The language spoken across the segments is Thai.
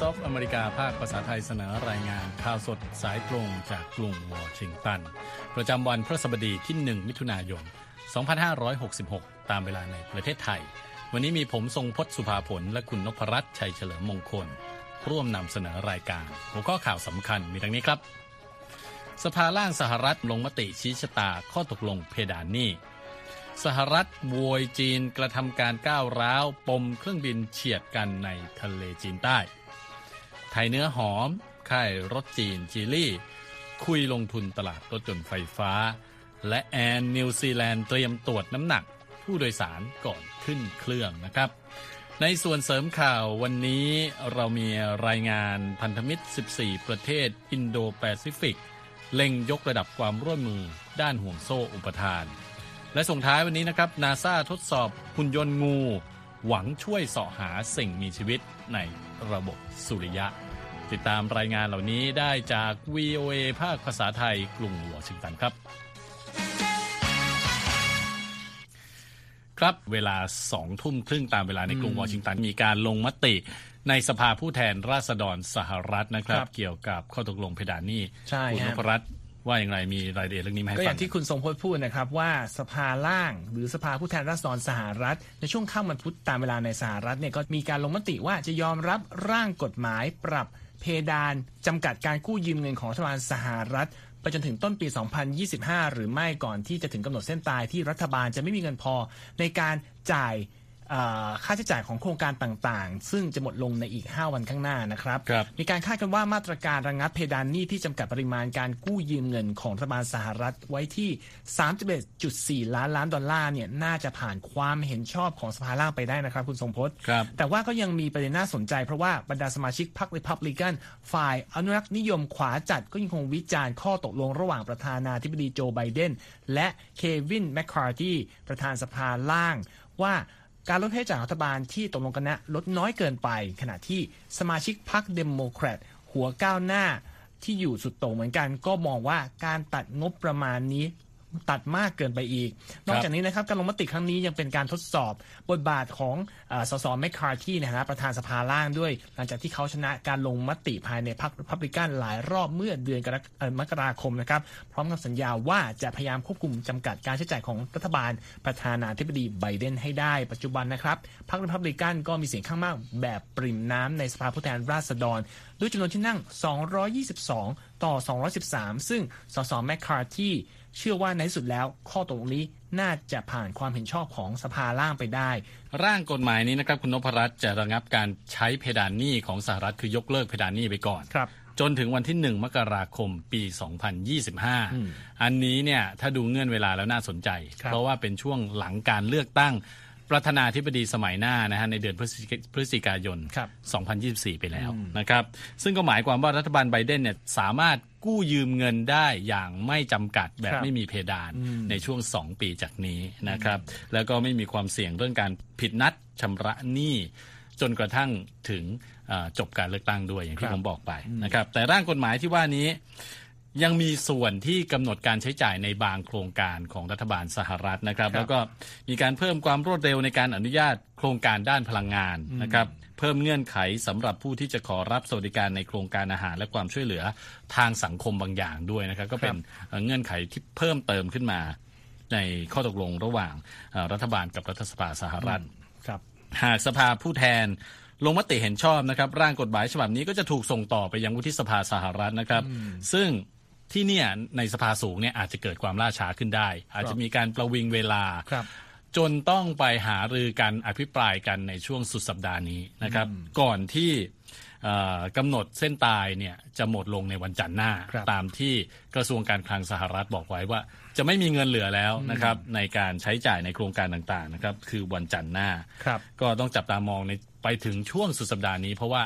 ครับคุณผู้ฟัง Voice of America ภาคภาษาไทยเสนอรายงานข่าวสดสายตรงจากกรุงวอชิงตัน ประจำวันพฤหัสบดีที่ 1 มิถุนายน 2566 ตามเวลาในประเทศไทย วันนี้มีผมทรงพศสุภาผล และคุณนพรัตน์ชัยเฉลิมมงคล ร่วมนำเสนอรายการ หัวข้อข่าวสำคัญมีดังนี้ครับ สภาล่างสหรัฐลงมติชี้ชะตาข้อตกลงเพดานหนี้สหรัฐโวยจีนกระทำการก้าวร้าว ปมเครื่องบินเฉียดกันในทะเลจีนใต้ ไทยเนื้อหอม ค่ายรถจีนจีลี่ คุยลงทุนตลาดรถยนต์ไฟฟ้า และแอร์นิวซีแลนด์เตรียมตรวจน้ำหนักผู้โดยสารก่อนขึ้นเครื่องนะครับ ในส่วนเสริมข่าววันนี้เรามีรายงานพันธมิตร 14 ประเทศอินโดแปซิฟิกเล็งยกระดับความร่วมมือด้านห่วงโซ่อุปทาน และส่งท้ายวันนี้นะครับนาซาทดสอบหุ่นยนต์งู หวังช่วยเสาะหาสิ่งมีชีวิตใน ระบบสุริยะ ติดตามรายงานเหล่านี้ได้จาก VOA ภาคภาษาไทยกรุงวอชิงตันครับ ครับเวลาสองทุ่มครึ่งตามเวลาในกรุงวอชิงตันมีการลงมติในสภาผู้แทนราษฎรสหรัฐนะครับครับเกี่ยวกับข้อตกลงเพดานหนี้ใช่คุณนฮะพรัตน์ ว่าอย่างไรมีรายละเอียดเรื่องนี้มาให้ก็อฟัย่างงที่คุณทรงพจน์พูดนะครับว่าสภาล่าง หรือสภาผู้แทนราษฎรสหรัฐ ในช่วงค่ำวันพุธตามเวลาในสหรัฐเนี่ยก็มีการลงมติว่าจะยอมรับร่างกฎหมายปรับเพดานจำกัดการกู้ยืมเงินของรัฐบาลสหรัฐไปจนถึงต้นปี 2025 หรือไม่ก่อนที่จะถึงกำหนดเส้นตายที่รัฐบาลจะไม่มีเงินพอในการจ่ายเอ่อ ค่าใช้จ่ายของโครงการต่างๆ ซึ่งจะหมดลงในอีก 5 วันข้างหน้านะครับครับมีการคาดกันว่ามาตรการระงับเพดานหนี้ที่จำกัดปริมาณการกู้ยืมเงินของรัฐบาลสหรัฐไว้ที่ 31.4 ล้านล้านดอลลาร์เนี่ยน่าจะผ่านความเห็นชอบของสภาล่างไปได้นะครับ คุณทรงพจน์ครับแต่ว่าก็ยังมีประเด็นน่าสนใจเพราะว่าบรรดาสมาชิกพรรคริพับลิกันฝ่ายอนุรักษ์นิยมขวาจัดก็ยังคงวิจารณ์ข้อตกลงระหว่างประธานาธิบดีโจไบเดนและเควินแมคคาร์ทีประธานสภาล่างว่า การลดใช้จ่ายรัฐบาลที่ตกลงกันนะลดน้อยเกินไป ขณะที่สมาชิกพรรคเดโมแครตหัวก้าวหน้าที่อยู่สุดโต่งเหมือนกันก็มองว่าการตัดงบประมาณนี้ ตัดมากเกินไปอีก นอกจากนี้นะครับการลงมติครั้งนี้ยังเป็นการทดสอบบทบาทของเออสส. แมคคาร์ทีในฐานะประธานสภาล่างด้วย หลังจากที่เขาชนะการลงมติภายในพรรครีพับลิกันหลายรอบเมื่อเดือนกรกเอ่อมกราคมนะครับพร้อมกับสัญญาว่าจะพยายามควบคุมจำกัดการใช้จ่ายของรัฐบาลประธานาธิบดีไบเดนให้ได้ปัจจุบันนะครับพรรครีพับลิกันก็มีเสียงข้างมากแบบปริ่มน้ำในสภาผู้แทนราษฎร ด้วยจำนวนที่นั่ง 222 ต่อ 213 ซึ่งสสแมคคาร์ที เชื่อว่าในที่สุดแล้วข้อตกลงนี้น่าจะผ่านความเห็นชอบของสภาล่างไปได้ ร่างกฎหมายนี้นะครับคุณนพรัตน์จะระงับการใช้เพดานหนี้ของสหรัฐคือยกเลิกเพดานหนี้ไปก่อนครับจนถึงวันที่ 1 มกราคมปี 2025 อันนี้เนี่ยถ้าดูเงื่อนเวลาแล้วน่าสนใจครับเพราะว่าเป็นช่วงหลังการเลือกตั้ง ประธานาธิบดีสมัยหน้านะฮะในเดือนพฤศจิพฤศจิกายนครับ2024 ไปแล้วนะครับ ซึ่งก็หมายความว่ารัฐบาลไบเดนเนี่ยสามารถกู้ยืมเงินได้อย่างไม่จำกัดแบบครับไม่มีเพดานในช่วง 2 ปีจากนี้นะครับ แล้วก็ไม่มีความเสี่ยงเรื่องการผิดนัดชำระหนี้จนกระทั่งถึงเอ่อจบการเลือกตั้งด้วยอย่างคที่รับผมบอกไปนะครับ แต่ร่างกฎหมายที่ว่านี้ ยังมีส่วนที่กำหนดการใช้จ่ายในบางโครงการของรัฐบาลสหรัฐนะครับครับ แล้วก็มีการเพิ่มความรวดเร็วในการอนุญาตโครงการด้านพลังงานนะครับเพิ่มเงื่อนไขสำหรับผู้ที่จะขอรับสวัสดิการในโครงการอาหารและความช่วยเหลือทางสังคมบางอย่างด้วยนะครับ ก็เป็นเอ่อเงื่อนไขที่เพิ่มเติมขึ้นมา ในข้อตกลงระหว่างเอ่อรัฐบาลกับรัฐสภาสหรัฐครับหากสภาผู้แทนลงมติเห็นชอบนะครับ ร่างกฎหมายฉบับนี้ก็จะถูกส่งต่อไปยังวุฒิสภาสหรัฐนะครับ ซึ่ง ที่เนี่ยในสภาสูงเนี่ยอาจจะเกิดความล่าช้าขึ้นได้ อาจจะมีการประวิงเวลาครับจนต้องไปหารือกันอภิปรายกันในช่วงสุดสัปดาห์นี้นะครับ ก่อนที่เอ่อกำหนดเส้นตายเนี่ยจะหมดลงในวันจันทร์หน้าครับตามที่กระทรวงการคลังสหรัฐบอกไว้ว่า จะไม่มีเงินเหลือแล้วนะครับ ในการใช้จ่ายในโครงการต่างๆนะครับ คือวันจันทร์หน้าครับก็ต้องจับตามองในไปถึงช่วงสุดสัปดาห์นี้เพราะว่า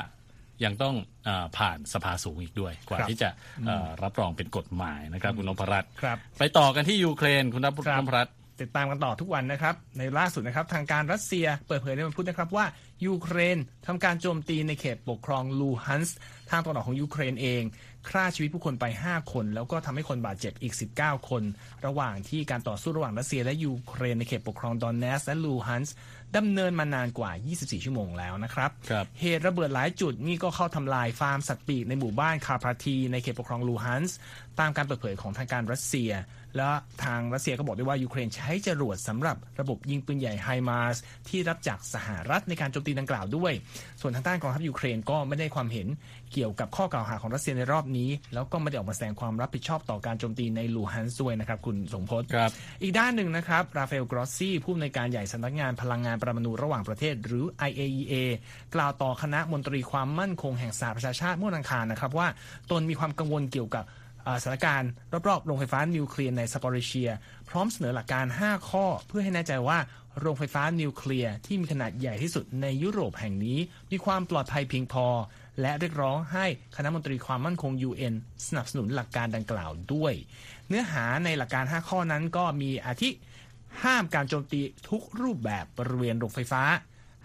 ยังต้องเออผ่านสภาสูงอีกด้วย กว่าครับที่จะเอ่อรับรองเป็นกฎหมายนะครับ คุณนพรัตน์ครับไปต่อกันที่ยูเครนคุณนพครับนพรัตน์ติดตามกันต่อทุกวันนะครับ ในล่าสุดนะครับ ทางการรัสเซียเปิดเผยในวันพุธนะครับว่ายูเครนทำการโจมตีในเขตปกครองลูฮานสก์ทางตะวันออกของยูเครนเองฆ่าชีวิตผู้คนไป 5 คน แล้วก็ทำให้คนบาดเจ็บอีก 19 คน ระหว่างที่การต่อสู้ระหว่างรัสเซียและยูเครนในเขตปกครองดอแนตสก์และลูฮานสก์ ดำเนินมานานกว่า 24 ชั่วโมงแล้วนะครับครับเหตุระเบิดหลายจุดนี่ก็เข้าทำลายฟาร์มสัตว์ปีกในหมู่บ้านคาพาที ในเขตปกครองลูฮานสก์ตามการเปิดเผยของทางการรัสเซีย และทางรัสเซียก็บอกด้วยว่ายูเครนใช้จรวดสำหรับระบบยิงปืนใหญ่ไฮมาร์สที่รับจากสหรัฐในการโจมตีดังกล่าวด้วย ส่วนทางด้านกองทัพยูเครนก็ไม่ได้ความเห็นเกี่ยวกับข้อกล่าวหาของรัสเซียในรอบนี้ แล้วก็ไม่ได้ออกมาแสดงความรับผิดชอบต่อการโจมตีในลูฮานสก์ด้วยนะครับคุณทรงพจน์ครับอีกด้านหนึ่งนะครับราฟาเอลกรอสซี่ผู้อำนวยการใหญ่สำนักงานพลังงานปรมาณูระหว่างประเทศ หรือ IAEA กล่าวต่อคณะมนตรีความมั่นคงแห่งสหประชาชาติเมื่อวันอังคารนะครับว่าตนมีความกังวลเกี่ยวกับอ่า สถานการณ์รอบๆโรงไฟฟ้านิวเคลียร์ในซาปอริเชีย พร้อมเสนอหลักการ 5 ข้อ เพื่อให้แน่ใจว่าโรงไฟฟ้านิวเคลียร์ที่มีขนาดใหญ่ที่สุดในยุโรปแห่งนี้ มีความปลอดภัยเพียงพอ และเรียกร้องให้คณะมนตรีความมั่นคง UN สนับสนุนหลักการดังกล่าวด้วย เนื้อหาในหลักการ 5 ข้อนั้นก็มีอาทิ ห้ามการโจมตีทุกรูปแบบบริเวณโรงไฟฟ้า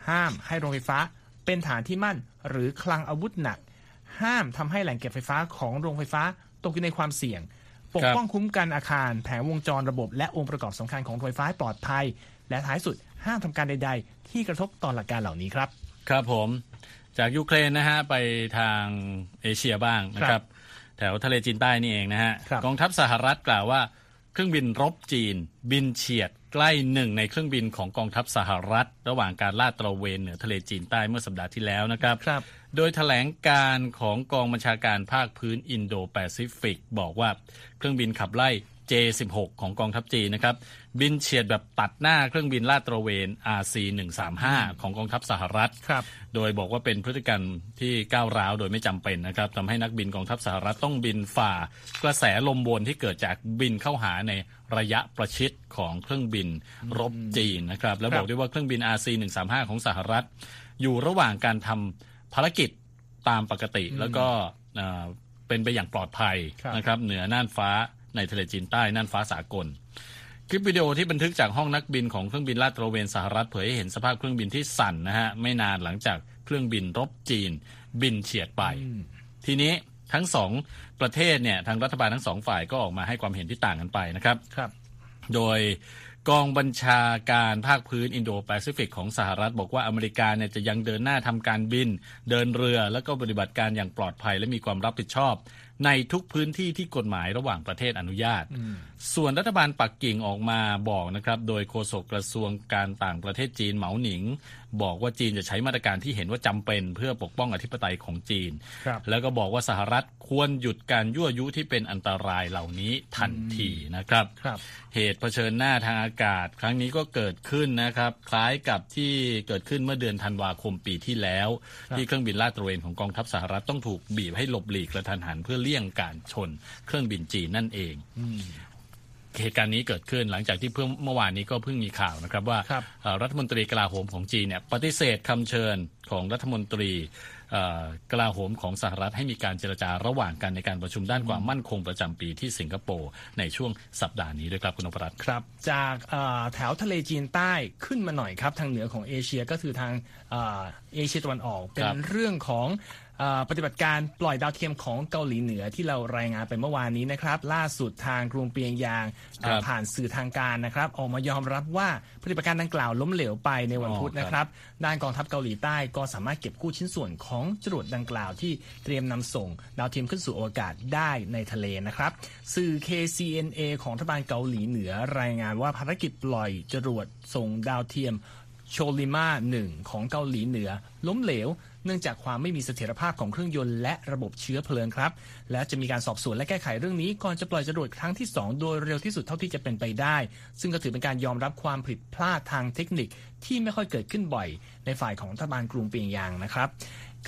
ห้ามให้โรงไฟฟ้าเป็นฐานที่มั่น หรือคลังอาวุธหนัก ห้ามทำให้แหล่งเก็บไฟฟ้าของโรงไฟฟ้า กอยู่ในความเสี่ยง ปกป้องคุ้มกันอาคาร แผงวงจรระบบ และองค์ประกอบสำคัญของโรงไฟฟ้าปลอดภัย และท้ายสุดห้ามทำการใด ๆ ที่กระทบต่อหลักการเหล่านี้ครับ ครับผม จากยูเครนนะฮะไปทางเอเชียบ้างนะครับ แถวทะเลจีนใต้นี่เองนะฮะกองทัพสหรัฐกล่าวว่าเครื่องบินรบจีน บินเฉียดใกล้หนึ่งในเครื่องบินของกองทัพสหรัฐ ระหว่างการลาดตระเวนเหนือทะเลจีนใต้เมื่อสัปดาห์ที่แล้วนะครับครับ โดยแถลงการของกองบัญชาการภาคพื้นอินโดแปซิฟิก บอกว่าเครื่องบินขับไล่ J16 ของกองทัพจีนนะครับ บินเฉียดแบบตัดหน้าเครื่องบินลาดตระเวน RC135 ของกองทัพสหรัฐครับ โดยบอกว่าเป็นพฤติกรรมที่ก้าวร้าวโดยไม่จำเป็นนะครับทำให้นักบินกองทัพสหรัฐต้องบินฝ่ากระแสลมวนที่เกิดจากบินเข้าหาในระยะประชิดของเครื่องบินรบจีนนะครับ แล้วบอกด้วยว่าเครื่องบิน RC135 ของสหรัฐ อยู่ระหว่างการทำ ภารกิจตามปกติ แล้วก็เอ่อเป็นไปอย่างปลอดภัยครับนะครับ เหนือน่านฟ้าในทะเลจีนใต้น่านฟ้าสากล คลิปวิดีโอที่บันทึกจากห้องนักบินของเครื่องบินลาดตระเวนสหรัฐเผยให้เห็นสภาพเครื่องบินที่สั่นนะฮะไม่นานหลังจากเครื่องบินรบจีน บินเฉียดไป ทีนี้ทั้งสองประเทศเนี่ยทางรัฐบาลทั้งสองฝ่ายก็ออกมาให้ความเห็นที่ต่างกันไปนะครับครับ โดย กองบัญชาการภาคพื้นอินโดแปซิฟิกของสหรัฐบอกว่าอเมริกาเนี่ยจะยังเดินหน้าทำการบิน เดินเรือ แล้วก็ปฏิบัติการอย่างปลอดภัยและมีความรับผิดชอบ ในทุกพื้นที่ที่กฎหมายระหว่างประเทศอนุญาต ส่วนรัฐบาลปักกิ่งออกมาบอกนะครับโดยโฆษกกระทรวงการต่างประเทศจีนเหมาหนิง บอกว่าจีนจะใช้มาตรการที่เห็นว่าจำเป็นเพื่อปกป้องอธิปไตยของจีนครับแล้วก็บอกว่าสหรัฐควรหยุดการยั่วยุที่เป็นอันตรายเหล่านี้ทันทีนะครับครับเหตุเผชิญหน้าทางอากาศ ครั้งนี้ก็เกิดขึ้นนะครับ คล้ายกับที่เกิดขึ้นเมื่อเดือนธันวาคมปีที่แล้วครับที่เครื่องบินลาดตระเวนของกองทัพสหรัฐต้องถูกบีบให้หลบหลีกกระทันหันเพื่อเลี่ยงการชน เครื่องบินจีนนั่นเอง เหตุการณ์นี้เกิดขึ้นหลังจากที่เพิ่งเมื่อวานนี้ก็เพิ่งมีข่าวนะครับว่าครับเอ่อรัฐมนตรีกลาโหมของจีนเนี่ยปฏิเสธคำเชิญของรัฐมนตรีเอ่อกลาโหมของสหรัฐให้มีการเจรจาระหว่างกันในการประชุมด้านความมั่นคงประจำปีที่สิงคโปร์ในช่วงสัปดาห์นี้ด้วยครับคุณนพรัตน์ครับ จากเอ่อแถวทะเลจีนใต้ขึ้นมาหน่อยครับ ทางเหนือของเอเชียก็คือทางเอ่อเอเชียตะวันออกเป็ครันบเรื่องของเอ่อ ปฏิบัติการปล่อยดาวเทียมของเกาหลีเหนือที่เรารายงานไปเมื่อวานนี้นะครับ ล่าสุดทางกรุงเปียงยางเอ่อครับผ่านสื่อทางการนะครับ ออกมายอมรับว่าปฏิบัติการดังกล่าวล้มเหลวไปในวันอ๋อพุธครับนะครับ ด้านกองทัพเกาหลีใต้ก็สามารถเก็บกู้ชิ้นส่วนของจรวดดังกล่าวที่เตรียมนำส่งดาวเทียมขึ้นสู่อวกาศได้ในทะเลนะครับ สื่อ KCNA ของรัฐบาลเกาหลีเหนือรายงานว่าภารกิจปล่อยจรวดส่งดาวเทียมโชลิมาหนึ่งของเกาหลีเหนือล้มเหลว เนื่องจากความไม่มีเสถียรภาพของเครื่องยนต์และระบบเชื้อเพลิงครับ และจะมีการสอบสวนและแก้ไขเรื่องนี้ก่อนจะปล่อยจรวดครั้งที่ 2 โดยเร็วที่สุดเท่าที่จะเป็นไปได้ ซึ่งก็ถือเป็นการยอมรับความผิดพลาดทางเทคนิคที่ไม่ค่อยเกิดขึ้นบ่อย ในฝ่ายของรัฐบาลกรุงเปียงยางนะครับ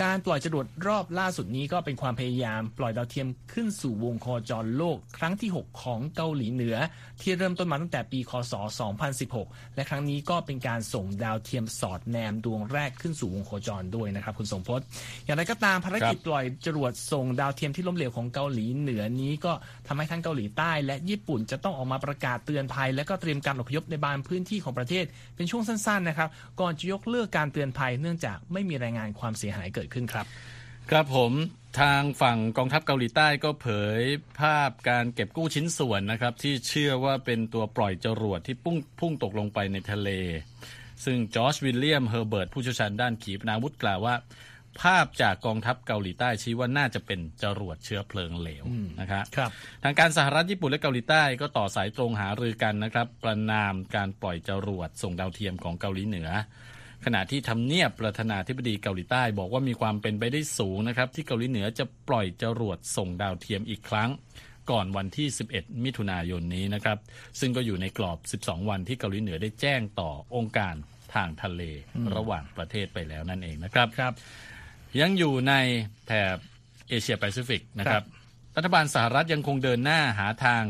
การปล่อยจรวดรอบล่าสุดนี้ก็เป็นความพยายามปล่อยดาวเทียมขึ้นสู่วงโคจรโลก ครั้งที่ 6 ของเกาหลีเหนือ ที่เริ่มต้นมาตั้งแต่ปีคศ 2016 และครั้งนี้ก็เป็นการส่งดาวเทียมสอดแนมดวงแรกขึ้นสู่วงโคจรด้วยนะครับ คุณสมพศอย่างไรก็ตามภารกิจปล่อยจรวดส่งดาวเทียมที่ล้มเหลวของเกาหลีเหนือนี้ก็ทำให้ทั้งเกาหลีใต้ และญี่ปุ่นจะต้องออกมาประกาศเตือนภัย และก็เตรียมการอพยพในบางพื้นที่ของประเทศเป็นช่วงสั้นๆนะครับก่อนจะยกเลิกการเตือนภัยเนื่องจากไม่มีรายงานความเสียหายเกิดขึ้นครับ ครับผมทางฝั่งกองทัพเกาหลีใต้ก็เผยภาพการเก็บกู้ชิ้นส่วนนะครับ ที่เชื่อว่าเป็นตัวปล่อยจรวดที่พุ่งพุ่งตกลงไปในทะเล ซึ่งจอร์จวิลเลียมเฮอร์เบิร์ตผู้เชี่ยวชาญด้านขีปนาวุธกล่าวว่า ภาพจากกองทัพเกาหลีใต้ชี้ว่าน่าจะเป็นจรวดเชื้อเพลิงเหลวนะครับครับทางการสหรัฐญี่ปุ่นและเกาหลีใต้ก็ต่อสายตรงหารือกันนะครับ ประณามการปล่อยจรวดส่งดาวเทียมของเกาหลีเหนือ ขณะที่ทำเนียบประธานาธิบดีเกาหลีใต้ บอกว่ามีความเป็นไปได้สูงนะครับ ที่เกาหลีเหนือจะปล่อยจรวดส่งดาวเทียมอีกครั้ง ก่อนวันที่ 11 มิถุนายนนี้นะครับ ซึ่งก็อยู่ในกรอบ 12 วันที่เกาหลีเหนือได้แจ้งต่อองค์การทางทะเลระหว่างประเทศไปแล้วนั่นเองนะครับครับยังอยู่ในแถบเอเชียแปซิฟิกนะคครัรับบ รัฐบาลสหรัฐยังคงเดินหน้าหาทาง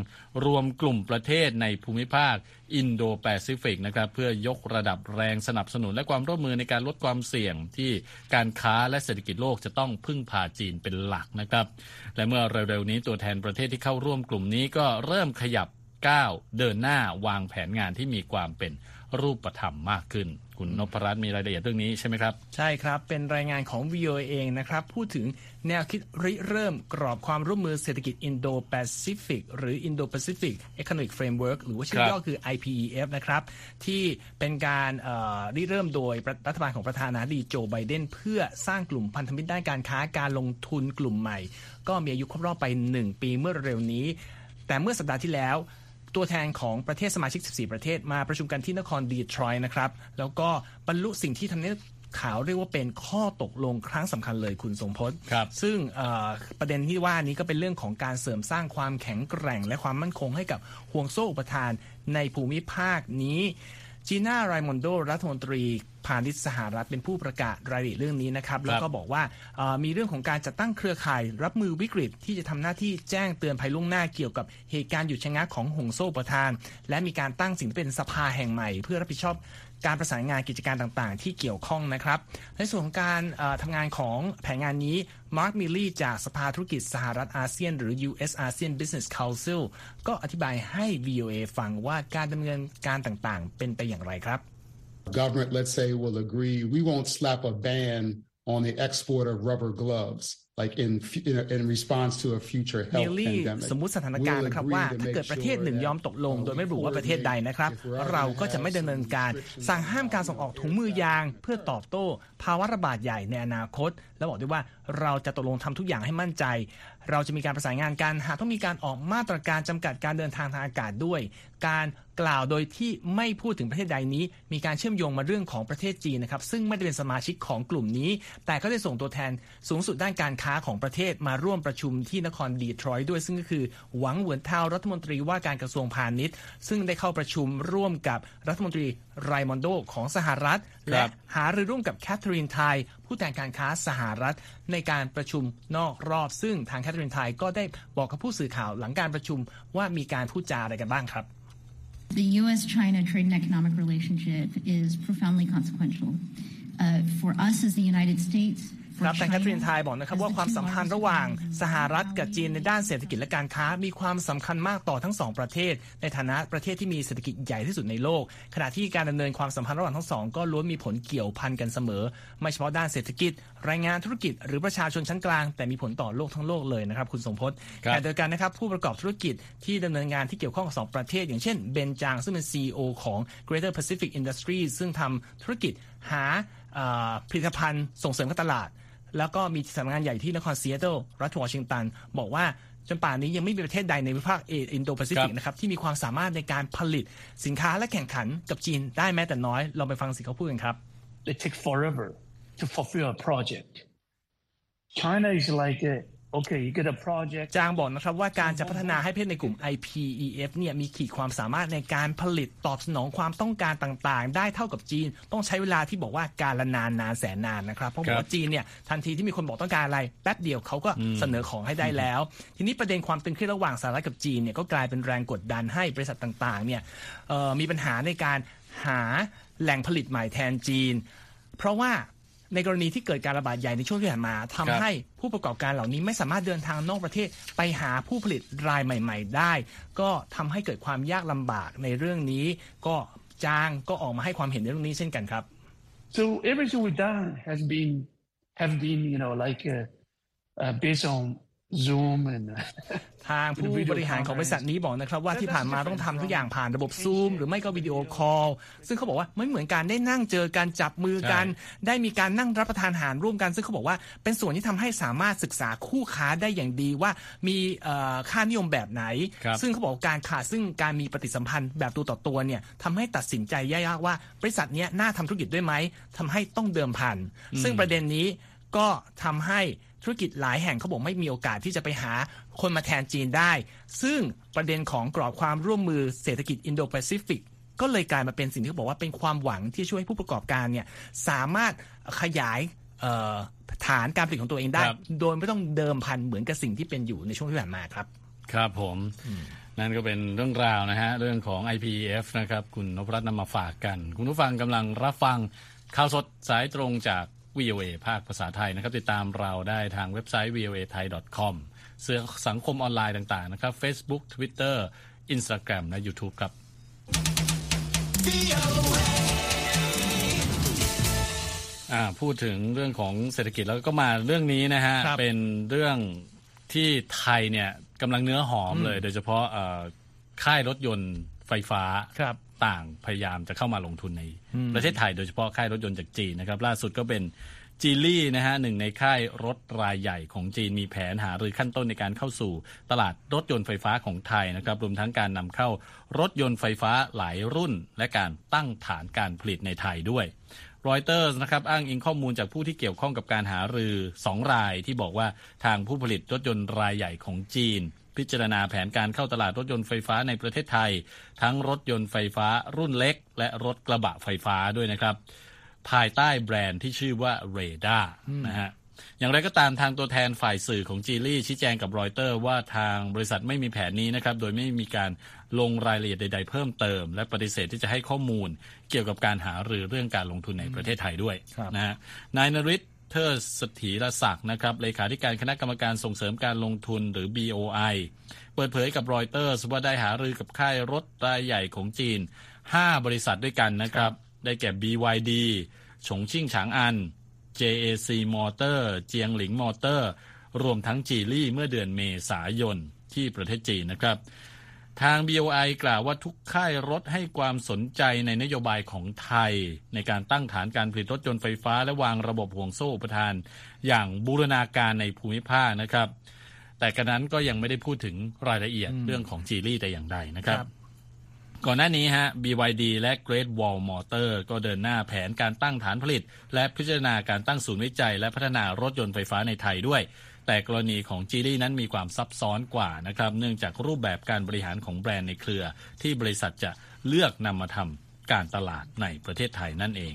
รวมกลุ่มประเทศในภูมิภาคอินโดแปซิฟิกนะครับเพื่อยกระดับแรงสนับสนุนและความร่วมมือในการลดความเสี่ยงที่การค้าและเศรษฐกิจโลกจะต้องพึ่งพาจีนเป็นหลักนะครับ และเมื่อเร็วๆนี้ตัวแทนประเทศที่เข้าร่วมกลุ่มนี้ก็เริ่มขยับก้าวเดินหน้าวางแผนงานที่มีความเป็น รูปธรรมมากขึ้น คุณนพรัตน์มีรายละเอียดเรื่องนี้ใช่ไหมครับ ใช่ครับ เป็นรายงานของ VOA เองนะครับ พูดถึงแนวคิดริเริ่มกรอบความร่วมมือเศรษฐกิจ Indo-Pacific หรือ Indo-Pacific Economic Framework หรือว่าชื่อย่อคือ IPEF นะครับ ที่เป็นการเอ่อริเริ่มโดยรัฐบาลของประธานาธิบดีโจไบเดนเพื่อสร้างกลุ่มพันธมิตรด้านการค้าการลงทุนกลุ่มใหม่ ก็มีอายุครบรอบไป 1 ปีเมื่อเร็วนี้แต่เมื่อสัปดาห์ที่แล้ว ตัวแทนของประเทศสมาชิก 14 ประเทศมาประชุมกันที่นครดีทรอยต์นะครับ แล้วก็บรรลุสิ่งที่ทำเนียบขาวเรียกว่าเป็นข้อตกลงครั้งสำคัญเลยคุณทรงพจน์ครับ ซึ่งเอ่อประเด็นที่ว่านี้ก็เป็นเรื่องของการเสริมสร้างความแข็งแกร่ง และความมั่นคงให้กับห่วงโซ่อุปทานในภูมิภาคนี้จีน่าไรมอนโดรัฐมนตรีพาณิชย์สหรัฐเป็นผู้ประกาศรายละเอียดเรื่องนี้นะครับ แล้วก็บอกว่าเอ่อมีเรื่องของการจัดตั้งเครือข่ายรับมือวิกฤต ที่จะทำหน้าที่แจ้งเตือนภัยล่วงหน้าเกี่ยวกับเหตุการณ์หยุดชะงักของห่วงโซ่อุปทาน และมีการตั้งสิ่งที่เป็นสภาแห่งใหม่ เพื่อรับผิดชอบการประสานงานกิจการต่างๆ ที่เกี่ยวข้องนะครับ ในส่วนของการเอ่อทำงานของแผนงานนี้มาร์คมิลลี่จากสภาธุรกิจสหรัฐอาเซียน หรือ US ASEAN Business Council ก็อธิบายให้ VOA ฟังว่าการดำเนินการต่างๆ เป็นไปอย่างไรครับ government, let's say, will agree we won't slap a ban on the export of rubber gloves, like in fu- in, in response to a future เน health ลลี่ pandemic. สมมุติสถานการณ์ We'll นะครับ agree ว่า to ถ้า make เกิดประเทศหนึ่ง sure ยอมตกลง that, โดยไม่ระบุว่าประเทศใดนะครับ if we're เราก็จะไม่ดำเนินการ restrictions สั่งห้ามการส่งออกถุงมือยาง เพื่อตอบโต้ ภาวะระบาดใหญ่ในอนาคต แล้วบอกด้วยว่าเราจะตกลงทำทุกอย่างให้มั่นใจ เราจะมีการประสานงานกันหากต้องมีการออกมาตรการจำกัดการเดินทางทางอากาศด้วย การกล่าวโดยที่ไม่พูดถึงประเทศใดนี้ มีการเชื่อมโยงมาเรื่องของประเทศจีนนะครับซึ่งไม่ได้เป็นสมาชิกของกลุ่มนี้ แต่ก็ได้ส่งตัวแทนสูงสุดด้านการค้าของประเทศมาร่วมประชุมที่นครดีทรอยต์ด้วย ซึ่งก็คือหวังเหวินเทารัฐมนตรีว่าการกระทรวงพาณิชย์ ซึ่งได้เข้าประชุมร่วมกับรัฐมนตรีไรมอนโดของสหรัฐ และหารือร่วมกับแคทเธอรีนไทยผู้แทนการค้าสหรัฐในการประชุมนอกรอบ ซึ่งทางแคทเธอรีนไทยก็ได้บอกกับผู้สื่อข่าวหลังการประชุมว่ามีการพูดจาอะไรกันบ้างครับ The U.S. China trade and economic relationship is profoundly consequential. Uh, for us as the United States, ค for รับแต่แคทเธอรีน China, ไทยบอกนะครับ as ว่า the ความ two สัมพันธ์ largest ระหว่าง economies สหรัฐกับจีนในด้านเศรษฐกิจและการค้า มีความสำคัญมากต่อทั้งสองประเทศ ในฐานะประเทศที่มีเศรษฐกิจใหญ่ที่สุดในโลก ขณะที่การดำเนินความสัมพันธ์ระหว่างทั้งสองก็ล้วนมีผลเกี่ยวพันกันเสมอ ไม่เฉพาะด้านเศรษฐกิจรายงานธุรกิจหรือประชาชนชั้นกลาง แต่มีผลต่อโลกทั้งโลกเลยนะครับคุณสมพศครับแต่โดยกันนะครับผู้ประกอบธุรกิจที่ดำเนินงานที่เกี่ยวข้องกับสองประเทศ อย่างเช่นเบนจางซึ่งเป็น CEO ของ Greater Pacific Industries ซึ่งทำธุรกิจหาเอ่อผลิตภัณฑ์ส่งเสริมการตลาด แล้วก็มีสำนักงานใหญ่ที่นครซีแอตเทิลรัฐวอชิงตัน บอกว่าจนป่านนี้ยังไม่มีประเทศใดในภูมิภาคเอออินโดแปซิฟิกนะครับที่มีความสามารถในการผลิตสินค้าและแข่งขันกับจีนได้แม้แต่น้อยลองไปฟังสิ่งเขาพูดกันครับ it takes forever to fulfill a project. China is like, a okay, you get a project. จางบอกนะครับว่าการจะพัฒนาให้ประเทศในกลุ่ม IPEF เนี่ยมีขีดความสามารถในการผลิตตอบสนองความต้องการต่างๆ ได้เท่ากับจีน ต้องใช้เวลาที่บอกว่าการละนานนานแสนนานนะครับ เพราะบอกว่าจีนเนี่ยทันทีที่มีคนบอกต้องการอะไรแป๊บเดียวเขาก็เสนอของให้ได้แล้ว ทีนี้ประเด็นความตึงเครียดระหว่างสหรัฐกับจีนเนี่ยก็กลายเป็นแรงกดดันให้บริษัทต่างๆเนี่ยเอ่อมีปัญหาในการหาแหล่งผลิตใหม่แทนจีน เพราะว่า ในกรณีที่เกิดการระบาดใหญ่ในช่วงที่ผ่านมาทำครับให้ผู้ประกอบการเหล่านี้ไม่สามารถเดินทางนอกประเทศไปหาผู้ผลิตรายใหม่ ๆ ได้ ก็ทำให้เกิดความยากลำบากในเรื่องนี้ ก็จางก็ออกมาให้ความเห็นในเรื่องนี้เช่นกันครับ So everything we've done has been, have been, you know, like uh, uh, based on Zoom and ทางผู้บริหารของบริษัทนี้บอกนะครับว่าที่ผ่านมาต้องทำทุกอย่างผ่านระบบซูมหรือไม่ก็วิดีโอคอลซึ่งเขาบอกว่าไม่เหมือนการได้นั่งเจอการจับมือกัน ได้มีการนั่งรับประทานอาหารร่วมกัน ซึ่งเขาบอกว่าเป็นส่วนที่ทำให้สามารถศึกษาคู่ค้าได้อย่างดีว่ามีเอ่อค่านิยมแบบไหนครับซึ่งเขาบอกว่าการขาดซึ่งการมีปฏิสัมพันธ์แบบตัวต่อตัวเนี่ยทำให้ตัดสินใจยากๆว่าบริษัทเนี้ยน่าทำธุรกิจด้วยไหมทำให้ต้องเดิมพันซึ่งประเด็นนี้ก็ทำให้ ธุรกิจหลายแห่งเขาบอกไม่มีโอกาสที่จะไปหาคนมาแทนจีนได้ ซึ่งประเด็นของกรอบความร่วมมือเศรษฐกิจอินโดแปซิฟิกก็เลยกลายมาเป็นสิ่งที่เขาบอกว่าเป็นความหวังที่ช่วยให้ผู้ประกอบการเนี่ยสามารถขยายเอ่อฐานการผลิตของตัวเองได้ครับโดยไม่ต้องเดิมพันเหมือนกับสิ่งที่เป็นอยู่ในช่วงที่ผ่านมาครับ ครับผมนั่นก็เป็นเรื่องราวนะฮะ เรื่องของ IPF นะครับ คุณนพรัตน์นำมาฝากกัน คุณผู้ฟังกำลังรับฟังข่าวสดสายตรงจาก VOA ภาคภาษาไทยนะครับ ติดตามเราได้ทางเว็บไซต์ voa thai com เสื่อสังคมออนไลน์ต่างๆนะครับ Facebook Twitter Instagram และ YouTube ครับอ่าพูดถึงเรื่องของเศรษฐกิจแล้วก็มาเรื่องนี้นะฮะครับเป็นเรื่องที่ไทยเนี่ยกำลังเนื้อหอมเลย โดยเฉพาะเอ่อค่ายรถยนต์ไฟฟ้าครับ ต่างพยายามจะเข้ามาลงทุนในประเทศไทยโดยเฉพาะค่ายรถยนต์จากจีนนะครับล่าสุดก็เป็นจีลี่นะฮะหนึ่งในค่ายรถรายใหญ่ของจีนมีแผนหารือขั้นต้นในการเข้าสู่ตลาดรถยนต์ไฟฟ้าของไทยนะครับรวมทั้งการนำเข้ารถยนต์ไฟฟ้าหลายรุ่น และการตั้งฐานการผลิตในไทยด้วยรอยเตอร์นะครับอ้างอิงข้อมูลจากผู้ที่เกี่ยวข้องกับการหารือสองรายที่บอกว่าทางผู้ผลิตรถยนต์รายใหญ่ของจีน พิจารณาแผนการเข้าตลาดรถยนต์ไฟฟ้าในประเทศไทย ทั้งรถยนต์ไฟฟ้ารุ่นเล็ก และรถกระบะไฟฟ้าด้วยนะครับ ภายใต้แบรนด์ที่ชื่อว่าเรดาร์นะฮะอย่างไรก็ตามทางตัวแทนฝ่ายสื่อของจีลี่ชี้แจงกับรอยเตอร์ว่าทางบริษัทไม่มีแผนนี้นะครับ โดยไม่มีการลงรายละเอียดใด ๆ เพิ่มเติม และปฏิเสธที่จะให้ข้อมูล เกี่ยวกับการหารือเรื่องการลงทุนในประเทศไทยด้วยครับนะฮะนายนริศ เทอร์สถีรศักดิ์นะครับเลขาธิการคณะกรรมการส่งเสริมการลงทุนหรือ BOI เปิดเผยกับรอยเตอร์ว่าได้หารือกับค่ายรถรายใหญ่ของจีน 5 บริษัทด้วยกันนะครับ ได้แก่ BYD ฉงชิ่งฉางอัน JAC Motor เจียงหลิงมอเตอร์ รวมทั้งจีลี่เมื่อเดือนเมษายนที่ประเทศจีนนะครับ ทาง BOI กล่าวว่าทุกค่ายรถให้ความสนใจในนโยบายของไทย ในการตั้งฐานการผลิตรถยนต์ไฟฟ้าและวางระบบห่วงโซ่อุปทาน อย่างบูรณาการในภูมิภาคนะครับ แต่กระนั้นก็ยังไม่ได้พูดถึงรายละเอียดเรื่องของจีลี่แต่อย่างใดนะครับครับก่อนหน้านี้ฮะ BYD และ Great Wall Motor ก็เดินหน้าแผนการตั้งฐานผลิต และพิจารณาการตั้งศูนย์วิจัย และพัฒนารถยนต์ไฟฟ้าในไทยด้วย แต่กรณีของจีลี่นั้นมีความซับซ้อนกว่านะครับ เนื่องจากรูปแบบการบริหารของแบรนด์ในเครือ ที่บริษัทจะเลือกนำมาทำการตลาดในประเทศไทยนั่นเอง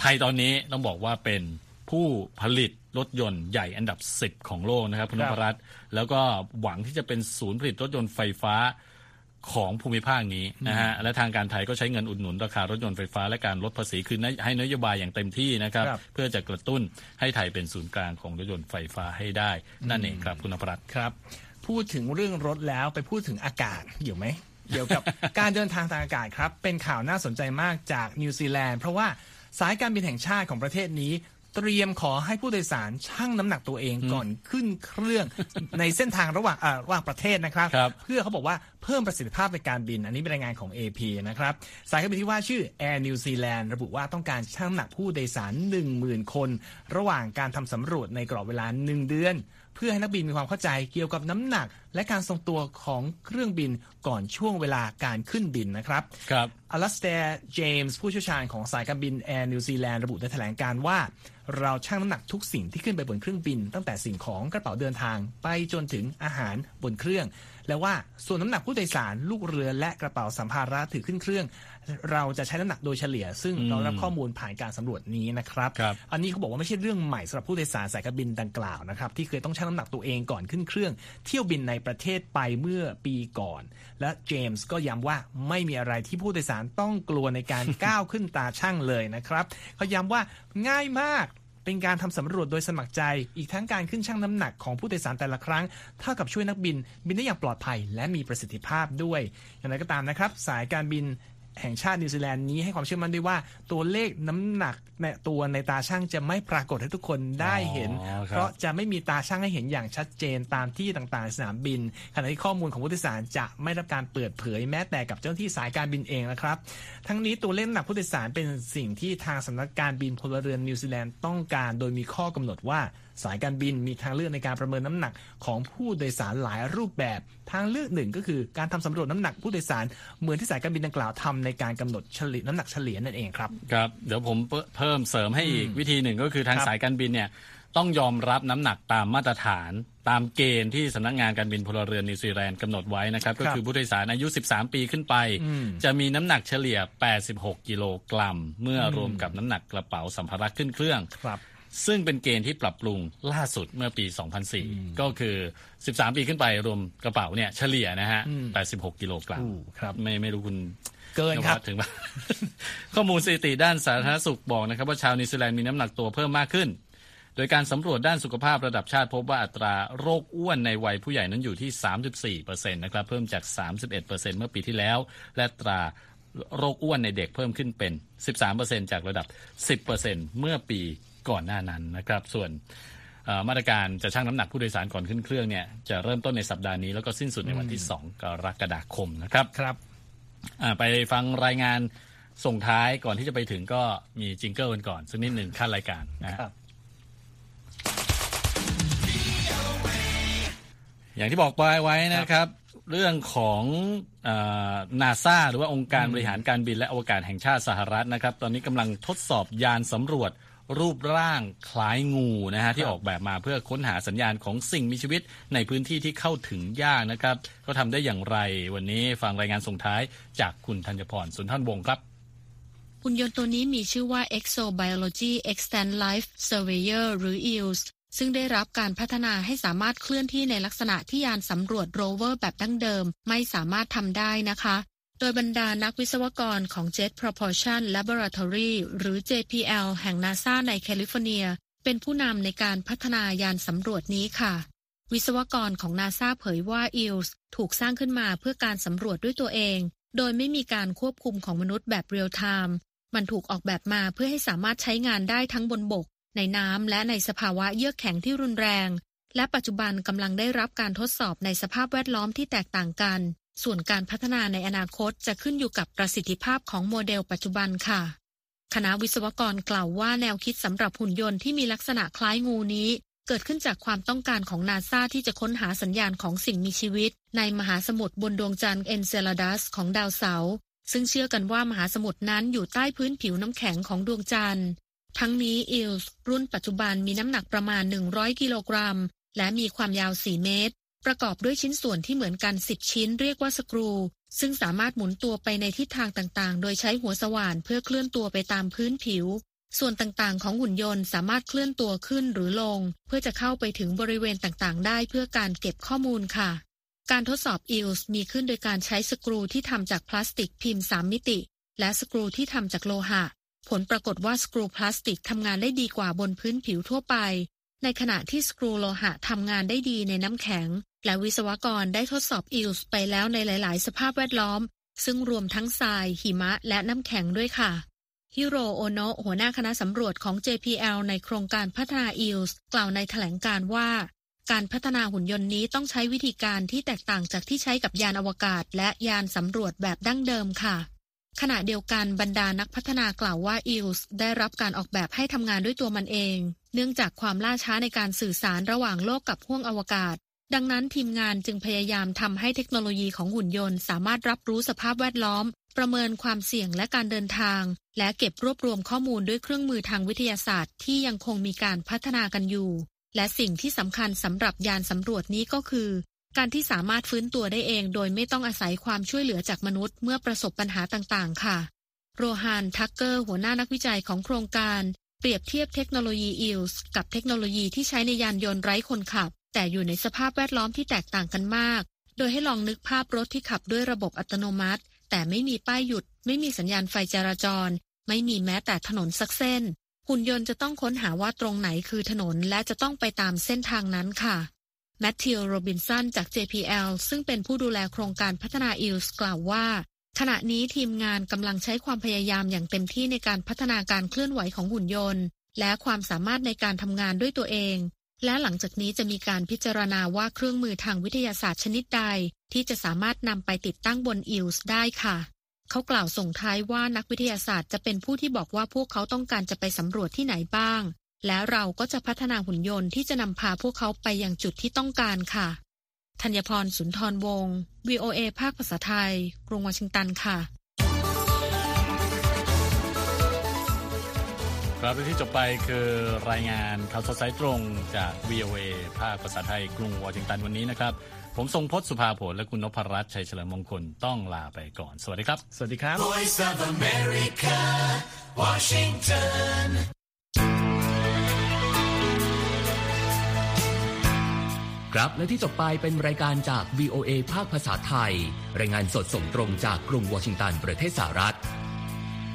ไทยตอนนี้ต้องบอกว่าเป็นผู้ผลิตรถยนต์ใหญ่อันดับ 10 ของโลกนะครับคุณนพรัตน์แล้วก็หวังที่จะเป็นศูนย์ผลิตรถยนต์ไฟฟ้า ของภูมิภาคนี้นะฮะและทางการไทยก็ใช้เงินอุดหนุนราคารถยนต์ไฟฟ้าและการลดภาษีคือให้นโยบายอย่างเต็มที่นะครับครับเพื่อจะกระตุ้นให้ไทยเป็นศูนย์กลางของรถยนต์ไฟฟ้าให้ได้ นั่นเองครับคุณนพรัตน์ครับ พูดถึงเรื่องรถแล้วไปพูดถึงอากาศเกี่ยวไหมเกี่ยวกับการเดินทางทางอากาศครับ เป็นข่าวน่าสนใจมากจากนิวซีแลนด์เพราะว่าสายการบินแห่งชาติของประเทศนี้ เตรียมขอให้ผู้โดยสารชั่งน้ำหนักตัวเองก่อนขึ้นเครื่องในเส้นทางระหว่างอ่าระหว่างประเทศนะครับครับ เพื่อเขาบอกว่าเพิ่มประสิทธิภาพในการบิน อันนี้เป็นรายงานของ AP นะครับ สายการบินที่ว่าชื่อ Air New Zealand ระบุว่าต้องการชั่งน้ำหนักผู้โดยสาร 10,000 คน ระหว่างการทำสำรวจในกรอบเวลา 1 เดือน เพื่อให้นักบินมีความเข้าใจเกี่ยวกับน้ำหนัก และการทรงตัวของเครื่องบินก่อนช่วงเวลาการขึ้นบินนะครับครับอลัสเตร์เจมส์ผู้เชี่ยวชาญของสายการบินแอร์นิวซีแลนด์ระบุในแถลงการณ์ว่า เราชั่งน้ำหนักทุกสิ่งที่ขึ้นไปบนเครื่องบิน ตั้งแต่สิ่งของกระเป๋าเดินทาง ไปจนถึงอาหารบนเครื่อง และว่าส่วนน้ำหนักผู้โดยสารลูกเรือและกระเป๋าสัมภาระถือขึ้นเครื่อง เราจะใช้น้ำหนักโดยเฉลี่ย ซึ่งเราได้รับข้อมูลผ่านการสำรวจนี้นะครับครับ อันนี้เขาบอกว่าไม่ใช่เรื่องใหม่สำหรับผู้โดยสารสายการบินดังกล่าวนะครับที่เคยต้องชั่งน้ำหนักตัวเองก่อนขึ้นเครื่อง เที่ยวบินในประเทศไปเมื่อปีก่อน และเจมส์ก็ย้ำว่าไม่มีอะไรที่ผู้โดยสารต้องกลัวในการ ก้าวขึ้นตาช่างเลยนะครับเขาย้ำว่าง่ายมากเป็นการทำสำรวจโดยสมัครใจ อีกทั้งการขึ้นชั่งน้ำหนักของผู้โดยสารแต่ละครั้ง เท่ากับช่วยนักบิน บินได้อย่างปลอดภัย และมีประสิทธิภาพด้วย อย่างไรก็ตามนะครับ สายการบิน แห่งชาตินิวซีแลนด์นี้ให้ความเชื่อมั่นด้วยว่าตัวเลขน้ำหนักในตัวในตาช่างจะไม่ปรากฏให้ทุกคนได้เห็นอ๋อครับเพราะจะไม่มีตาช่างให้เห็นอย่างชัดเจนตามที่ต่างๆในสนามบิน ขณะที่ข้อมูลของผู้โดยสารจะไม่รับการเปิดเผยแม้แต่กับเจ้าหน้าที่สายการบินเองนะครับ ทั้งนี้ตัวเลขน้ำหนักผู้โดยสารเป็นสิ่งที่ทางสำนักการบินพลเรือนนิวซีแลนด์ต้องการ โดยมีข้อกำหนดว่า สายการบินมีทางเลือกในการประเมินน้ำหนักของผู้โดยสารหลายรูปแบบ ทางเลือกหนึ่งก็คือการทำสำรวจน้ำหนักผู้โดยสารเหมือนที่สายการบินดังกล่าวทำในการกำหนดเฉลี่ยน้ำหนักเฉลี่ยนั่นเองครับครับเดี๋ยวผมเพิ่มเพิ่มเสริมให้อีกวิธีหนึ่งก็คือทางครับสายการบินเนี่ยต้องยอมรับน้ำหนักตามมาตรฐานตามเกณฑ์ที่สำนักงานการบินพลเรือนนิวซีแลนด์กำหนดไว้นะครับ ก็คือผู้โดยสารอายุ 13 ปีขึ้นไปอืมจะมีน้ำหนักเฉลี่ย 86 กิโลกรัม เมื่อรวมกับน้ำหนักกระเป๋าสัมภาระขึ้นเครื่องครับ ซึ่งเป็นเกณฑ์ที่ปรับปรุงล่าสุดเมื่อปี 2004 ก็คือ 13 ปีขึ้นไปรวมกระเป๋าเนี่ยเฉลี่ยนะฮะอืม86 กิโลกรัมอู้ครับไม่ไม่รู้คุณเกินครับนวัดถึงว่าข้อมูลสถิติด้านสาธารณสุขบอกนะครับ ว่าชาวนิวซีแลนด์มีน้ำหนักตัวเพิ่มมากขึ้น โดยการสำรวจด้านสุขภาพระดับชาติพบว่าอัตราโรคอ้วนในวัยผู้ใหญ่นั้นอยู่ที่ 34%นะครับเพิ่มจาก 31%เมื่อปีที่แล้ว และอัตราโรคอ้วนในเด็กเพิ่มขึ้นเป็น 13%จากระดับ 10%เมื่อปี ก่อนหน้านั้นนะครับส่วนเอ่อมาตรการจะชั่งน้ำหนักผู้โดยสารก่อนขึ้นเครื่องเนี่ยจะเริ่มต้นในสัปดาห์นี้แล้วก็สิ้นสุดในวันที่ 2 กรกฎาคมนะครับครับอ่าไปฟังรายงานส่งท้ายก่อนที่จะไปถึงก็มีจิงเกิลกันก่อนสักนิดหนึ่งขั้นรายการนะฮะครับอย่างที่บอกไปไว้นะครับ เรื่องของนาซาหรือว่าองค์การบริหารการบินและอวกาศแห่งชาติสหรัฐนะครับ ตอนนี้กำลังทดสอบยานสำรวจ รูปร่างคล้ายงูนะฮะที่ออกแบบมาเพื่อค้นหาสัญญาณของสิ่งมีชีวิตในพื้นที่ที่เข้าถึงยากนะครับเขาทำได้อย่างไรวันนี้ฟังรายงานส่งท้ายจากคุณธัญพรสุนทรวงศ์ครับหุ่นยนต์ตัวนี้มีชื่อว่า Exobiology Extend Life Surveyor หรือ EOS ซึ่งได้รับการพัฒนาให้สามารถเคลื่อนที่ในลักษณะที่ยานสำรวจโรเวอร์แบบดั้งเดิม ไม่สามารถทำได้นะคะ โดยบรรดานักวิศวกรของ Jet Propulsion Laboratory หรือ JPL แห่งนาซาในแคลิฟอร์เนีย เป็นผู้นำในการพัฒนายานสำรวจนี้ค่ะ วิศวกรของนาซาเผยว่า EELS ถูกสร้างขึ้นมาเพื่อการสำรวจด้วยตัวเอง โดยไม่มีการควบคุมของมนุษย์แบบ real-time มันถูกออกแบบมาเพื่อให้สามารถใช้งานได้ทั้งบนบก ในน้ำและในสภาวะเยือกแข็งที่รุนแรง และปัจจุบันกำลังได้รับการทดสอบในสภาพแวดล้อมที่แตกต่างกัน ส่วนการพัฒนาในอนาคตจะขึ้นอยู่กับประสิทธิภาพของโมเดลปัจจุบันค่ะ คณะวิศวกรกล่าวว่าแนวคิดสำหรับหุ่นยนต์ที่มีลักษณะคล้ายงูนี้ เกิดขึ้นจากความต้องการของนาซาที่จะค้นหาสัญญาณของสิ่งมีชีวิต ในมหาสมุทรบนดวงจันทร์เอนเซลาดัสของดาวเสาร์ซึ่งเชื่อกันว่ามหาสมุทรนั้นอยู่ใต้พื้นผิวน้ำแข็งของดวงจันทร์ ทั้งนี้อิลส์รุ่นปัจจุบันมีน้ำหนักประมาณ 100 กิโลกรัม และมีความยาว 4 เมตร ประกอบด้วยชิ้นส่วนที่เหมือนกัน 10 ชิ้นเรียกว่าสกรู ซึ่งสามารถหมุนตัวไปในทิศทางต่างๆ โดยใช้หัวสว่านเพื่อเคลื่อนตัวไปตามพื้นผิว ส่วนต่างๆ ของหุ่นยนต์สามารถเคลื่อนตัวขึ้นหรือลง เพื่อจะเข้าไปถึงบริเวณต่างๆ ได้เพื่อการเก็บข้อมูลค่ะ การทดสอบ EOS มีขึ้นโดยการใช้สกรูที่ทำจากพลาสติกพิมพ์ 3 มิติ และสกรูที่ทำจากโลหะ ผลปรากฏว่าสกรูพลาสติกทำงานได้ดีกว่าบนพื้นผิวทั่วไป ในขณะที่สกรูโลหะทำงานได้ดีในน้ำแข็ง และวิศวกรได้ทดสอบ EOS ไปแล้วในหลาย ๆ สภาพแวดล้อม ซึ่งรวมทั้งทราย หิมะ และน้ำแข็งด้วยค่ะฮิโรโอโนะหัวหน้าคณะสำรวจของ JPL ในโครงการพัฒนา EOS กล่าวในแถลงการว่า การพัฒนาหุ่นยนต์นี้ต้องใช้วิธีการที่แตกต่างจากที่ใช้กับยานอวกาศ และยานสำรวจแบบดั้งเดิมค่ะ ขณะเดียวกันบรรดานักพัฒนากล่าวว่า EOS ได้รับการออกแบบให้ทำงานด้วยตัวมันเอง เนื่องจากความล่าช้าในการสื่อสารระหว่างโลกกับห้วงอวกาศ ดังนั้นทีมงานจึงพยายามทำให้เทคโนโลยีของหุ่นยนต์ สามารถรับรู้สภาพแวดล้อม ประเมินความเสี่ยงและการเดินทาง และเก็บรวบรวมข้อมูลด้วยเครื่องมือทางวิทยาศาสตร์ ที่ยังคงมีการพัฒนากันอยู่ และสิ่งที่สำคัญสำหรับยานสำรวจนี้ก็คือ การที่สามารถฟื้นตัวได้เอง โดยไม่ต้องอาศัยความช่วยเหลือจากมนุษย์ เมื่อประสบปัญหาต่างๆ ค่ะ โรฮาน ทักเกอร์ หัวหน้านักวิจัยของโครงการ เปรียบเทียบเทคโนโลยี EELS กับเทคโนโลยีที่ใช้ในยานยนต์ไร้คนขับ แต่อยู่ในสภาพแวดล้อมที่แตกต่างกันมาก โดยให้ลองนึกภาพรถที่ขับด้วยระบบอัตโนมัติ แต่ไม่มีป้ายหยุด ไม่มีสัญญาณไฟจราจร ไม่มีแม้แต่ถนนสักเส้น หุ่นยนต์จะต้องค้นหาว่าตรงไหนคือถนนและจะต้องไปตามเส้นทางนั้นค่ะแมทธิวโรบินสันจาก JPL ซึ่งเป็นผู้ดูแลโครงการพัฒนา EELS กล่าวว่า ขณะนี้ทีมงานกำลังใช้ความพยายามอย่างเต็มที่ในการพัฒนาการเคลื่อนไหวของหุ่นยนต์ และความสามารถในการทำงานด้วยตัวเอง และหลังจากนี้จะมีการพิจารณาว่าเครื่องมือทางวิทยาศาสตร์ชนิดใด ที่จะสามารถนำไปติดตั้งบนอิลส์ได้ค่ะ เขากล่าวส่งท้ายว่านักวิทยาศาสตร์จะเป็นผู้ที่บอกว่าพวกเขาต้องการจะไปสำรวจที่ไหนบ้าง แล้วเราก็จะพัฒนาหุ่นยนต์ที่จะนำพาพวกเขาไปยังจุดที่ต้องการค่ะธัญพรสุนทรวงศ์ VOA ภาคภาษาไทย กรุงวอชิงตันค่ะ ครับและที่จบไปคือรายงานข่าวสดสายตรงจาก VOA ภาคภาษาไทยกรุงวอชิงตันวันนี้นะครับ ผมทรงพศสุภาผลและคุณนพรัตน์ชัยเฉลิมมงคลต้องลาไปก่อน สวัสดีครับ สวัสดีครับ Voice of America, Washington. ครับและที่จบไปเป็นรายการจาก VOA ภาคภาษาไทย รายงานสดส่งตรงจากกรุงวอชิงตันประเทศสหรัฐ